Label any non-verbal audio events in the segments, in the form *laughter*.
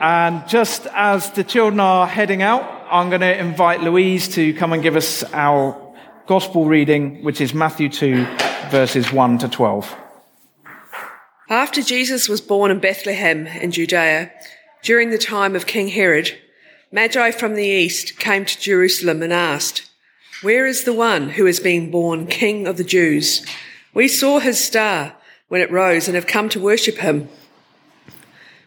And just as the children are heading out, I'm going to invite Louise to come and give us our gospel reading, which is Matthew 2, verses 1 to 12. After Jesus was born in Bethlehem in Judea, during the time of King Herod, Magi from the east came to Jerusalem and asked, Where is the one who has been born King of the Jews? We saw his star when it rose and have come to worship him.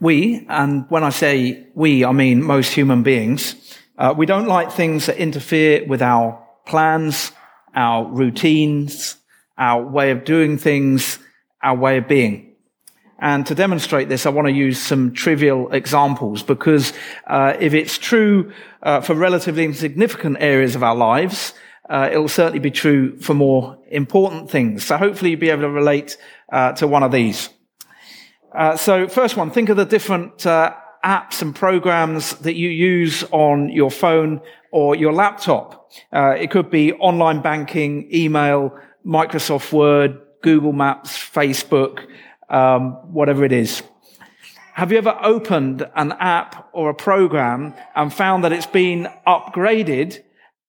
We, and when I say we, I mean most human beings, uh, we don't like things that interfere with our plans, our routines, our way of doing things, our way of being. And to demonstrate this, I want to use some trivial examples because uh, if it's true uh, for relatively insignificant areas of our lives, uh, it will certainly be true for more important things. So hopefully you'll be able to relate uh, to one of these. Uh, so first one, think of the different uh, apps and programs that you use on your phone or your laptop. it could be online banking, email, Microsoft Word, Google Maps, Facebook, um, whatever it is. Have you ever opened an app or a program and found that it's been upgraded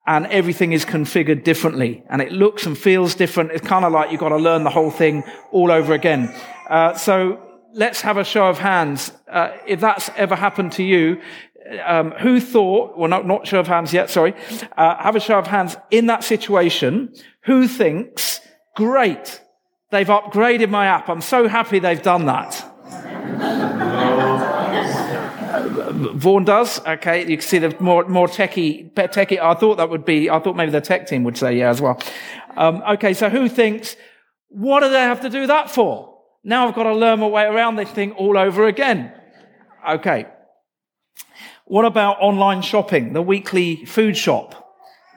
and everything is configured differently and it looks and feels different? It's kind of like you've got to learn the whole thing all over again. Uh, so let's have a show of hands. Uh, if that's ever happened to you, um, who thought, well, not, not show of hands yet, sorry, uh, have a show of hands in that situation, who thinks, great, they've upgraded my app. I'm so happy they've done that. *laughs* Vaughan does. Okay, you can see the more more techie, techie. I thought that would be. I thought maybe the tech team would say yeah as well. Um, okay, so who thinks? What do they have to do that for? Now I've got to learn my way around this thing all over again. Okay. What about online shopping? The weekly food shop.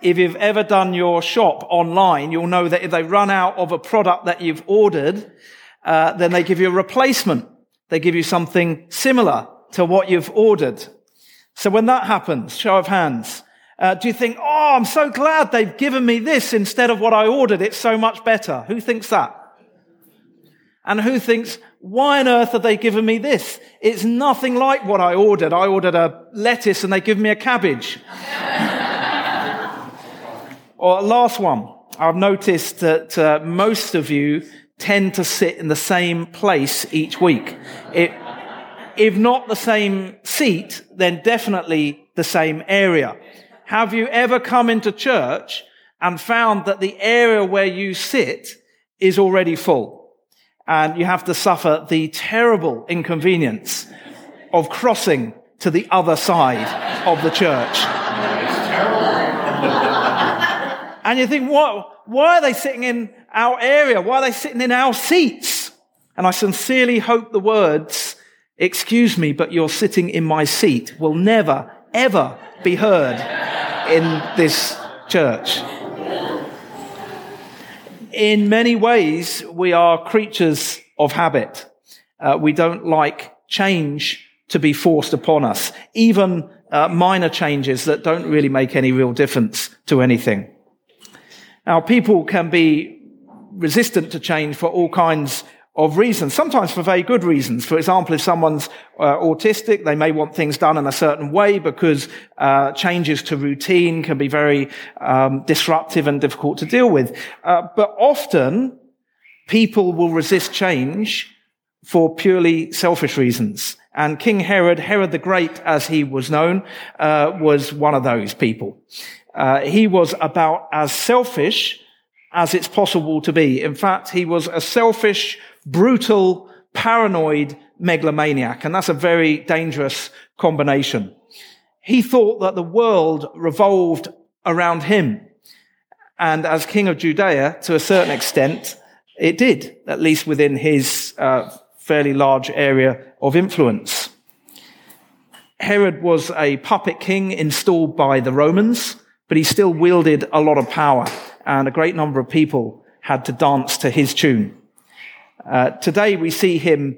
If you've ever done your shop online, you'll know that if they run out of a product that you've ordered, uh, then they give you a replacement. They give you something similar to what you've ordered. So when that happens, show of hands, uh, do you think, oh, I'm so glad they've given me this instead of what I ordered? It's so much better. Who thinks that? And who thinks, why on earth have they given me this? It's nothing like what I ordered. I ordered a lettuce and they give me a cabbage. *laughs* Or last one, I've noticed that uh, most of you tend to sit in the same place each week. It, if not the same seat, then definitely the same area. Have you ever come into church and found that the area where you sit is already full? And you have to suffer the terrible inconvenience of crossing to the other side of the church. And you think, what, why are they sitting in our area? Why are they sitting in our seats? And I sincerely hope the words, excuse me, but you're sitting in my seat will never, ever be heard in this church. In many ways, we are creatures of habit. Uh, we don't like change to be forced upon us. Even uh, minor changes that don't really make any real difference to anything. Now, people can be resistant to change for all kinds of reasons, sometimes for very good reasons. For example, if someone's uh, autistic, they may want things done in a certain way because uh, changes to routine can be very um, disruptive and difficult to deal with. Uh, but often, people will resist change for purely selfish reasons. And King Herod, Herod the Great, as he was known, uh, was one of those people. Uh, he was about as selfish as it's possible to be. In fact, he was a selfish, brutal, paranoid megalomaniac, and that's a very dangerous combination. He thought that the world revolved around him. And as king of Judea, to a certain extent, it did, at least within his uh, fairly large area of influence. Herod was a puppet king installed by the Romans, but he still wielded a lot of power, and a great number of people had to dance to his tune. Uh, today we see him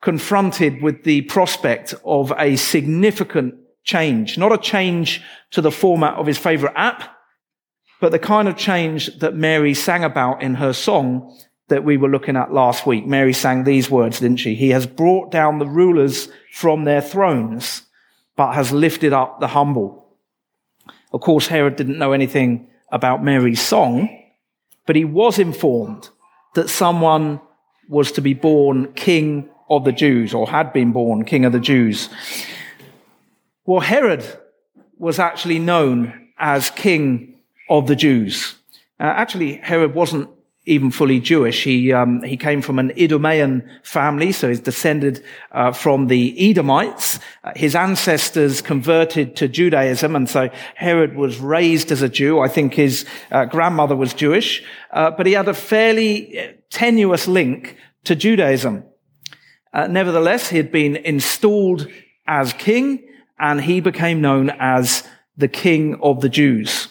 confronted with the prospect of a significant change, not a change to the format of his favorite app, but the kind of change that Mary sang about in her song that we were looking at last week. Mary sang these words, didn't she? He has brought down the rulers from their thrones, but has lifted up the humble. Of course, Herod didn't know anything about Mary's song, but he was informed that someone was to be born king of the Jews, or had been born king of the Jews. Well, Herod was actually known as king of the Jews. Uh, actually, Herod wasn't even fully Jewish. He um, he came from an Idumean family, so he's descended uh, from the Edomites. Uh, his ancestors converted to Judaism, and so Herod was raised as a Jew. I think his uh, grandmother was Jewish, uh, but he had a fairly uh, tenuous link to Judaism. Uh, nevertheless, he had been installed as king, and he became known as the King of the Jews.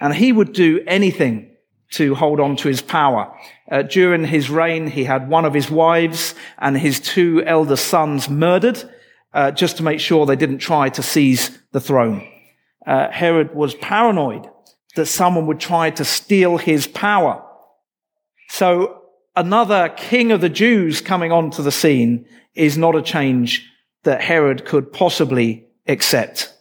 And he would do anything to hold on to his power. Uh, during his reign, he had one of his wives and his two elder sons murdered, uh, just to make sure they didn't try to seize the throne. Uh, Herod was paranoid that someone would try to steal his power. So another king of the Jews coming onto the scene is not a change that Herod could possibly accept.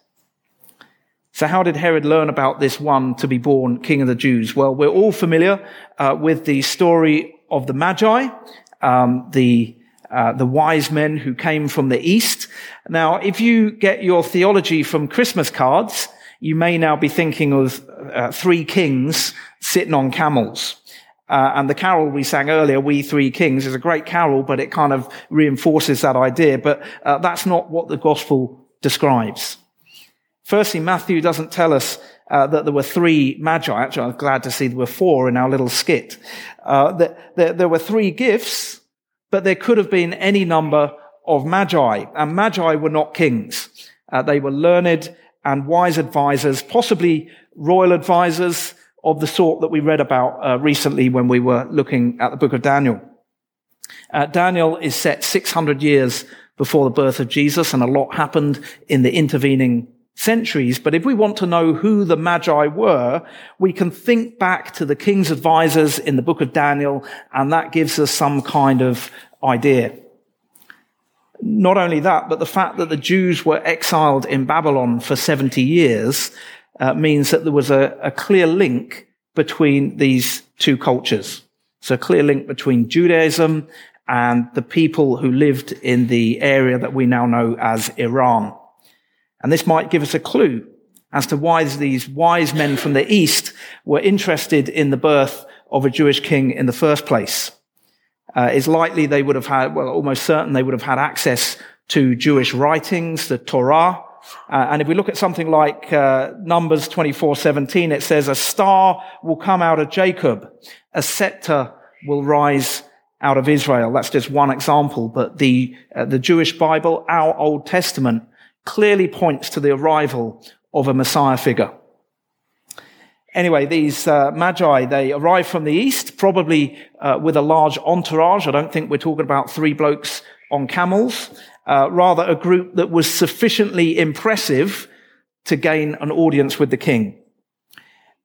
So how did Herod learn about this one to be born king of the Jews? Well, we're all familiar uh, with the story of the Magi, um, the uh, the wise men who came from the east. Now, if you get your theology from Christmas cards, you may now be thinking of uh, three kings sitting on camels. Uh, and the carol we sang earlier, We Three Kings, is a great carol, but it kind of reinforces that idea. But uh, that's not what the gospel describes. Firstly, Matthew doesn't tell us uh, that there were three magi. Actually, I'm glad to see there were four in our little skit. Uh, that there, there were three gifts, but there could have been any number of magi. And magi were not kings. Uh, they were learned and wise advisors, possibly royal advisors of the sort that we read about uh, recently when we were looking at the book of Daniel. Uh, Daniel is set 600 years before the birth of Jesus, and a lot happened in the intervening centuries. But if we want to know who the Magi were, we can think back to the king's advisors in the book of Daniel, and that gives us some kind of idea. Not only that, but the fact that the Jews were exiled in Babylon for 70 years uh, means that there was a, a clear link between these two cultures. So a clear link between Judaism and the people who lived in the area that we now know as Iran. And this might give us a clue as to why these wise men from the East were interested in the birth of a Jewish king in the first place. Uh, it's likely they would have had, well, almost certain they would have had access to Jewish writings, the Torah. Uh, and if we look at something like uh, Numbers 24:17, it says, "A star will come out of Jacob, a scepter will rise out of Israel." That's just one example, but the uh, the Jewish Bible, our Old Testament, clearly points to the arrival of a Messiah figure. Anyway, these uh, magi, they arrive from the east, probably uh, with a large entourage. I don't think we're talking about three blokes on camels, uh, rather a group that was sufficiently impressive to gain an audience with the king.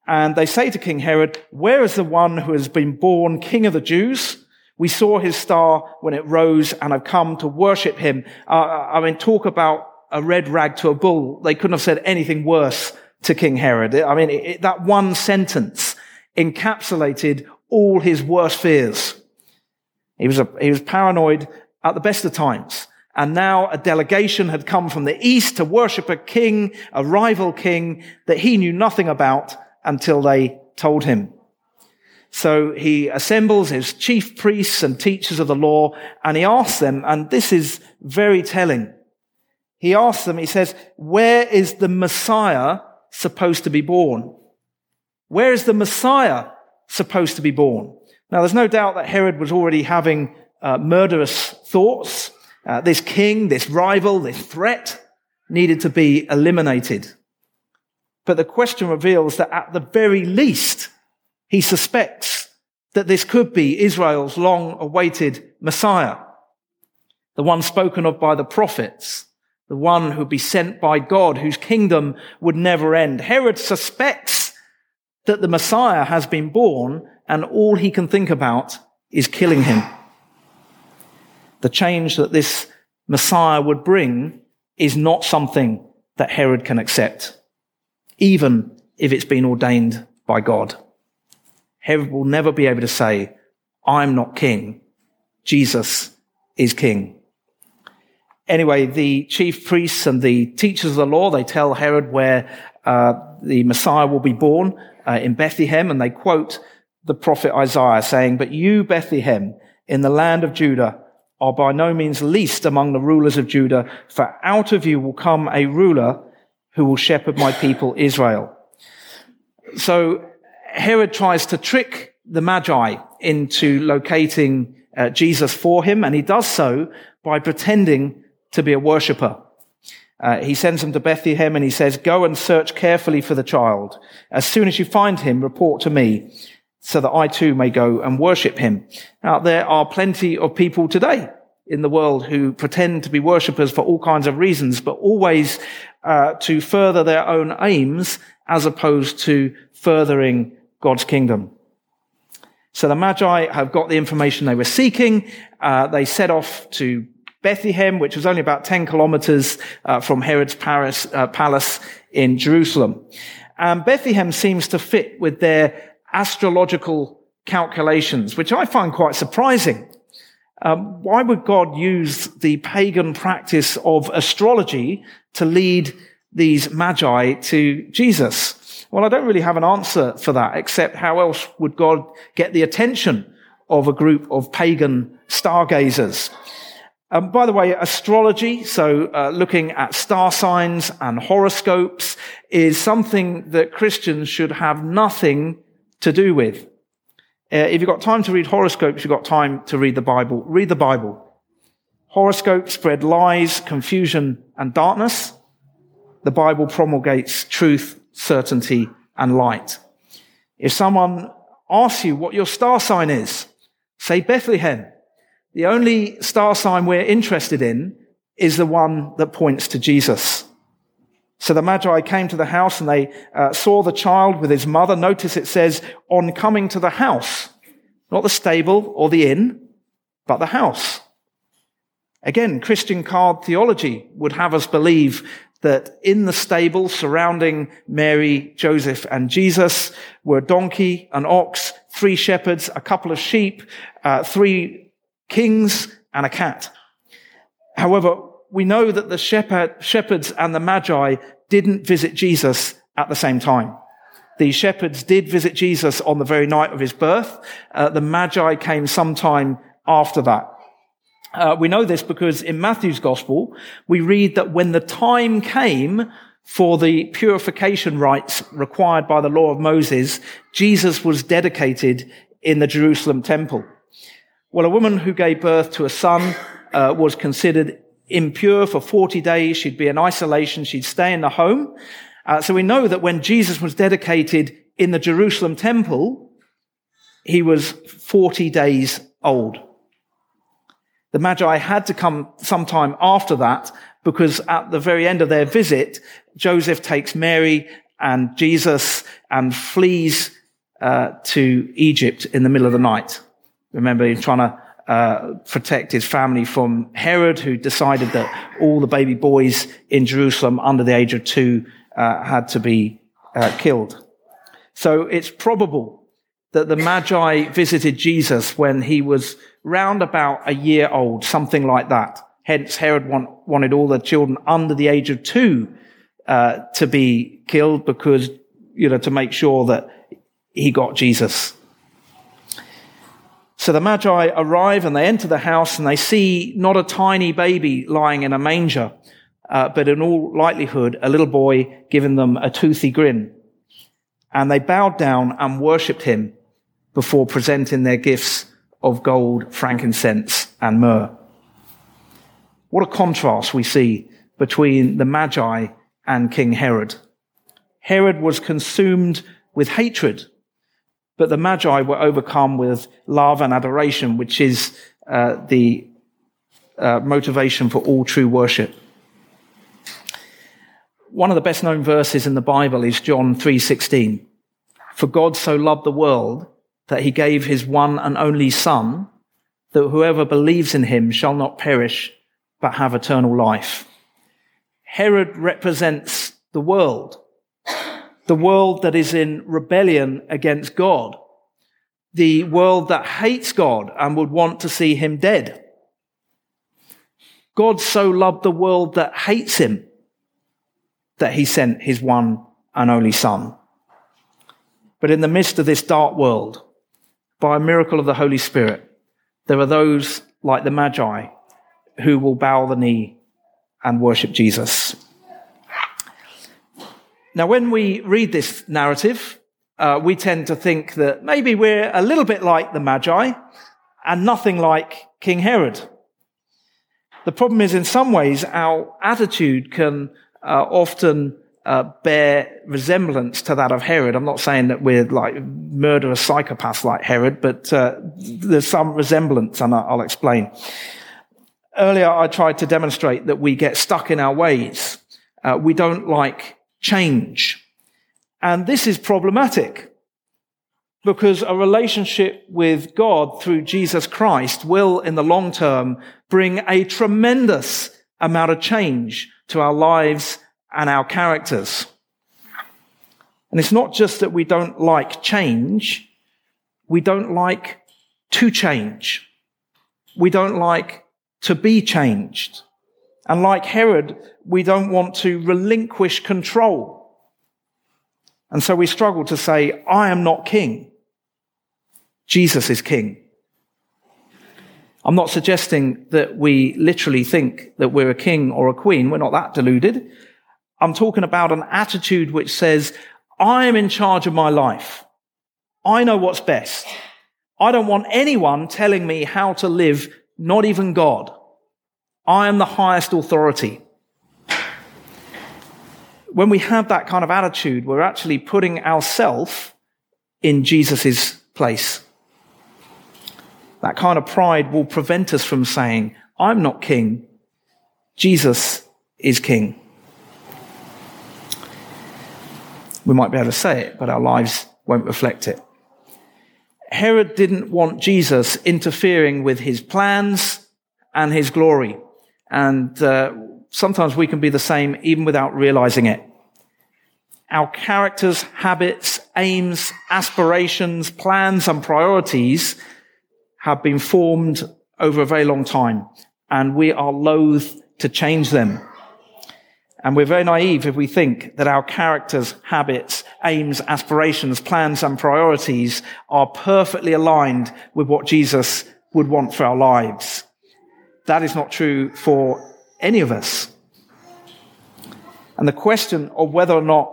And they say to King Herod, where is the one who has been born king of the Jews? We saw his star when it rose and have come to worship him. Uh, I mean, talk about a red rag to a bull. They couldn't have said anything worse to King Herod. I mean, it, that one sentence encapsulated all his worst fears. He was, a, he was paranoid at the best of times. And now a delegation had come from the east to worship a king, a rival king that he knew nothing about until they told him. So he assembles his chief priests and teachers of the law and he asks them, and this is very telling. He asks them, he says, where is the Messiah supposed to be born? Where is the Messiah supposed to be born? Now there's no doubt that Herod was already having uh, murderous thoughts. Uh, this king, this rival, this threat needed to be eliminated. But the question reveals that at the very least, he suspects that this could be Israel's long awaited Messiah, the one spoken of by the prophets, the one who'd be sent by God, whose kingdom would never end. Herod suspects that the Messiah has been born and all he can think about is killing him. The change that this Messiah would bring is not something that Herod can accept even if it's been ordained by God. Herod will never be able to say, I'm not king. Jesus is king. Anyway, the chief priests and the teachers of the law, they tell Herod where uh, the Messiah will be born uh, in Bethlehem, and they quote the prophet Isaiah saying, But you, Bethlehem, in the land of Judah, are by no means least among the rulers of Judah, for out of you will come a ruler who will shepherd my people Israel. So Herod tries to trick the Magi into locating uh, Jesus for him, and he does so by pretending to be a worshipper. Uh, he sends them to Bethlehem and he says, Go and search carefully for the child. As soon as you find him, report to me so that I too may go and worship him. Now, there are plenty of people today in the world who pretend to be worshippers for all kinds of reasons, but always uh, to further their own aims as opposed to furthering God's kingdom. So the Magi have got the information they were seeking. Uh, they set off to Bethlehem, which was only about 10 kilometers uh, from Herod's Paris, uh, palace in Jerusalem. And Bethlehem seems to fit with their astrological calculations, which I find quite surprising. Um, why would God use the pagan practice of astrology to lead these magi to Jesus? Well, I don't really have an answer for that, except how else would God get the attention of a group of pagan stargazers? Um, by the way, astrology, so uh, looking at star signs and horoscopes, is something that Christians should have nothing to do with. Uh, if you've got time to read horoscopes, you've got time to read the Bible. Read the Bible. Horoscopes spread lies, confusion, and darkness. The Bible promulgates truth, certainty, and light. If someone asks you what your star sign is, say Bethlehem. The only star sign we're interested in is the one that points to Jesus. So the Magi came to the house and they uh, saw the child with his mother. Notice it says, on coming to the house, not the stable or the inn, but the house. Again, Christian card theology would have us believe that in the stable surrounding Mary, Joseph, and Jesus were a donkey, an ox, three shepherds, a couple of sheep, uh, three kings, and a cat. However, we know that the shepherd, shepherds and the magi didn't visit Jesus at the same time. The shepherds did visit Jesus on the very night of his birth. Uh, the magi came sometime after that. Uh, we know this because in Matthew's gospel, we read that when the time came for the purification rites required by the law of Moses, Jesus was dedicated in the Jerusalem temple. Well, a woman who gave birth to a son uh, was considered impure for 40 days. She'd be in isolation. She'd stay in the home. Uh, so we know that when Jesus was dedicated in the Jerusalem temple, he was 40 days old. The Magi had to come sometime after that, because at the very end of their visit, Joseph takes Mary and Jesus and flees uh, to Egypt in the middle of the night. Remember, he's trying to uh, protect his family from Herod, who decided that all the baby boys in Jerusalem under the age of two uh, had to be uh, killed. So it's probable that the Magi visited Jesus when he was round about a year old, something like that. Hence, Herod want, wanted all the children under the age of two uh, to be killed because, you know, to make sure that he got Jesus. So the Magi arrive and they enter the house and they see not a tiny baby lying in a manger, uh, but in all likelihood, a little boy giving them a toothy grin. And they bowed down and worshipped him before presenting their gifts of gold, frankincense, and myrrh. What a contrast we see between the Magi and King Herod. Herod was consumed with hatred but the Magi were overcome with love and adoration, which is uh, the uh, motivation for all true worship. One of the best known verses in the Bible is John 3:16. For God so loved the world that he gave his one and only son that whoever believes in him shall not perish but have eternal life. Herod represents the world the world that is in rebellion against God, the world that hates God and would want to see him dead. God so loved the world that hates him that he sent his one and only son. But in the midst of this dark world, by a miracle of the Holy Spirit, there are those like the Magi who will bow the knee and worship Jesus. Now, when we read this narrative, uh, we tend to think that maybe we're a little bit like the Magi and nothing like King Herod. The problem is, in some ways, our attitude can uh, often uh, bear resemblance to that of Herod. I'm not saying that we're like murderous psychopaths like Herod, but uh, there's some resemblance, and I'll explain. Earlier, I tried to demonstrate that we get stuck in our ways. Uh, we don't like change. And this is problematic because a relationship with God through Jesus Christ will, in the long term, bring a tremendous amount of change to our lives and our characters. And it's not just that we don't like change, we don't like to change. We don't like to be changed. And like Herod, we don't want to relinquish control. And so we struggle to say, I am not king. Jesus is king. I'm not suggesting that we literally think that we're a king or a queen. We're not that deluded. I'm talking about an attitude which says, I am in charge of my life. I know what's best. I don't want anyone telling me how to live, not even God. I am the highest authority. When we have that kind of attitude, we're actually putting ourselves in Jesus' place. That kind of pride will prevent us from saying, I'm not king. Jesus is king. We might be able to say it, but our lives won't reflect it. Herod didn't want Jesus interfering with his plans and his glory. And uh, sometimes we can be the same even without realizing it. Our characters, habits, aims, aspirations, plans, and priorities have been formed over a very long time, and we are loath to change them. And we're very naive if we think that our characters, habits, aims, aspirations, plans, and priorities are perfectly aligned with what Jesus would want for our lives. That is not true for any of us. And the question of whether or not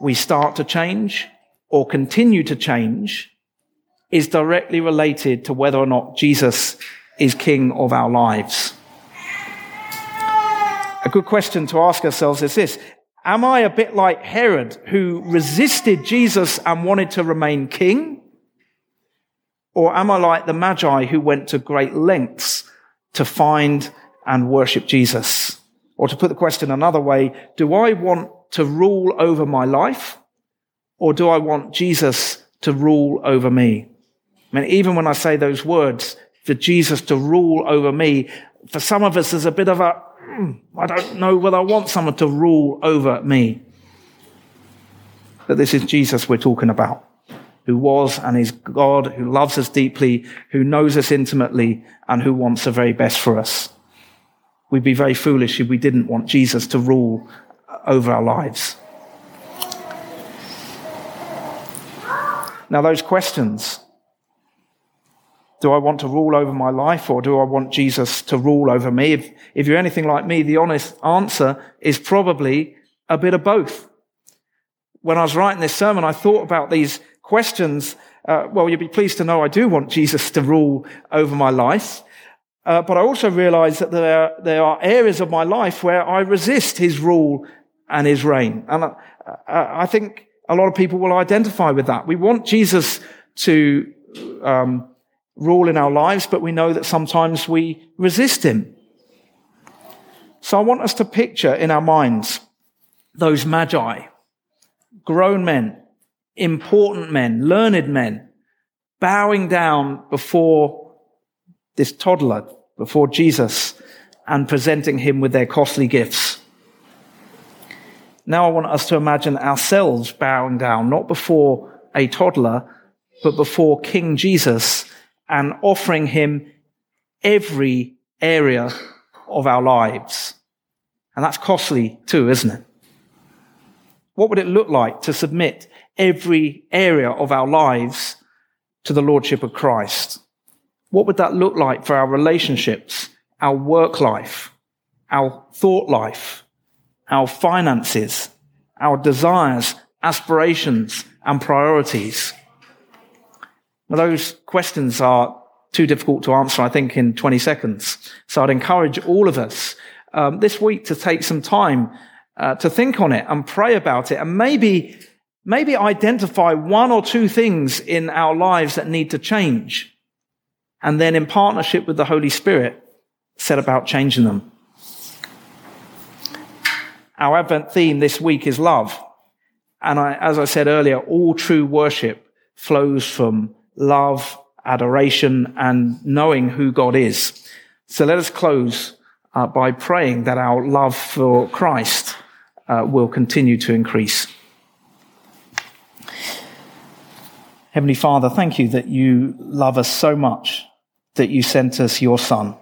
we start to change or continue to change is directly related to whether or not Jesus is king of our lives. A good question to ask ourselves is this. Am I a bit like Herod who resisted Jesus and wanted to remain king? Or am I like the Magi who went to great lengths to find and worship Jesus? Or to put the question another way, do I want to rule over my life or do I want Jesus to rule over me? I mean, even when I say those words, for Jesus to rule over me, for some of us, there's a bit of a, mm, I don't know whether I want someone to rule over me. But this is Jesus we're talking about, who was and is God, who loves us deeply, who knows us intimately, and who wants the very best for us. We'd be very foolish if we didn't want Jesus to rule over our lives. Now, those questions do I want to rule over my life or do I want Jesus to rule over me? If, if you're anything like me, the honest answer is probably a bit of both. When I was writing this sermon, I thought about these questions. Uh, well, you'll be pleased to know I do want Jesus to rule over my life. Uh, but I also realize that there, there are areas of my life where I resist his rule and his reign. And I, I think a lot of people will identify with that. We want Jesus to um, rule in our lives, but we know that sometimes we resist him. So I want us to picture in our minds those magi, grown men, important men, learned men, bowing down before this toddler, before Jesus, and presenting him with their costly gifts. Now I want us to imagine ourselves bowing down, not before a toddler, but before King Jesus and offering him every area of our lives. And that's costly too, isn't it? What would it look like to submit every area of our lives to the Lordship of Christ? What would that look like for our relationships, our work life, our thought life, our finances, our desires, aspirations, and priorities? Well, those questions are too difficult to answer, I think, in 20 seconds. So I'd encourage all of us um, this week to take some time uh, to think on it and pray about it and maybe, maybe identify one or two things in our lives that need to change. And then in partnership with the Holy Spirit, set about changing them. Our Advent theme this week is love. And I, as I said earlier, all true worship flows from love, adoration, and knowing who God is. So let us close uh, by praying that our love for Christ uh, will continue to increase. Heavenly Father, thank you that you love us so much that you sent us your Son.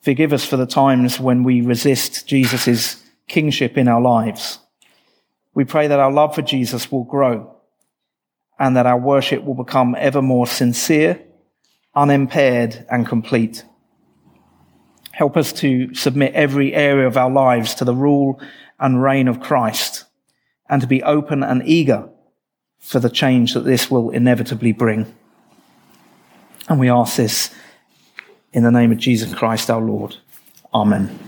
Forgive us for the times when we resist Jesus' kingship in our lives. We pray that our love for Jesus will grow and that our worship will become ever more sincere, unimpaired, and complete. Help us to submit every area of our lives to the rule and reign of Christ and to be open and eager for the change that this will inevitably bring. And we ask this in the name of Jesus Christ our Lord. Amen.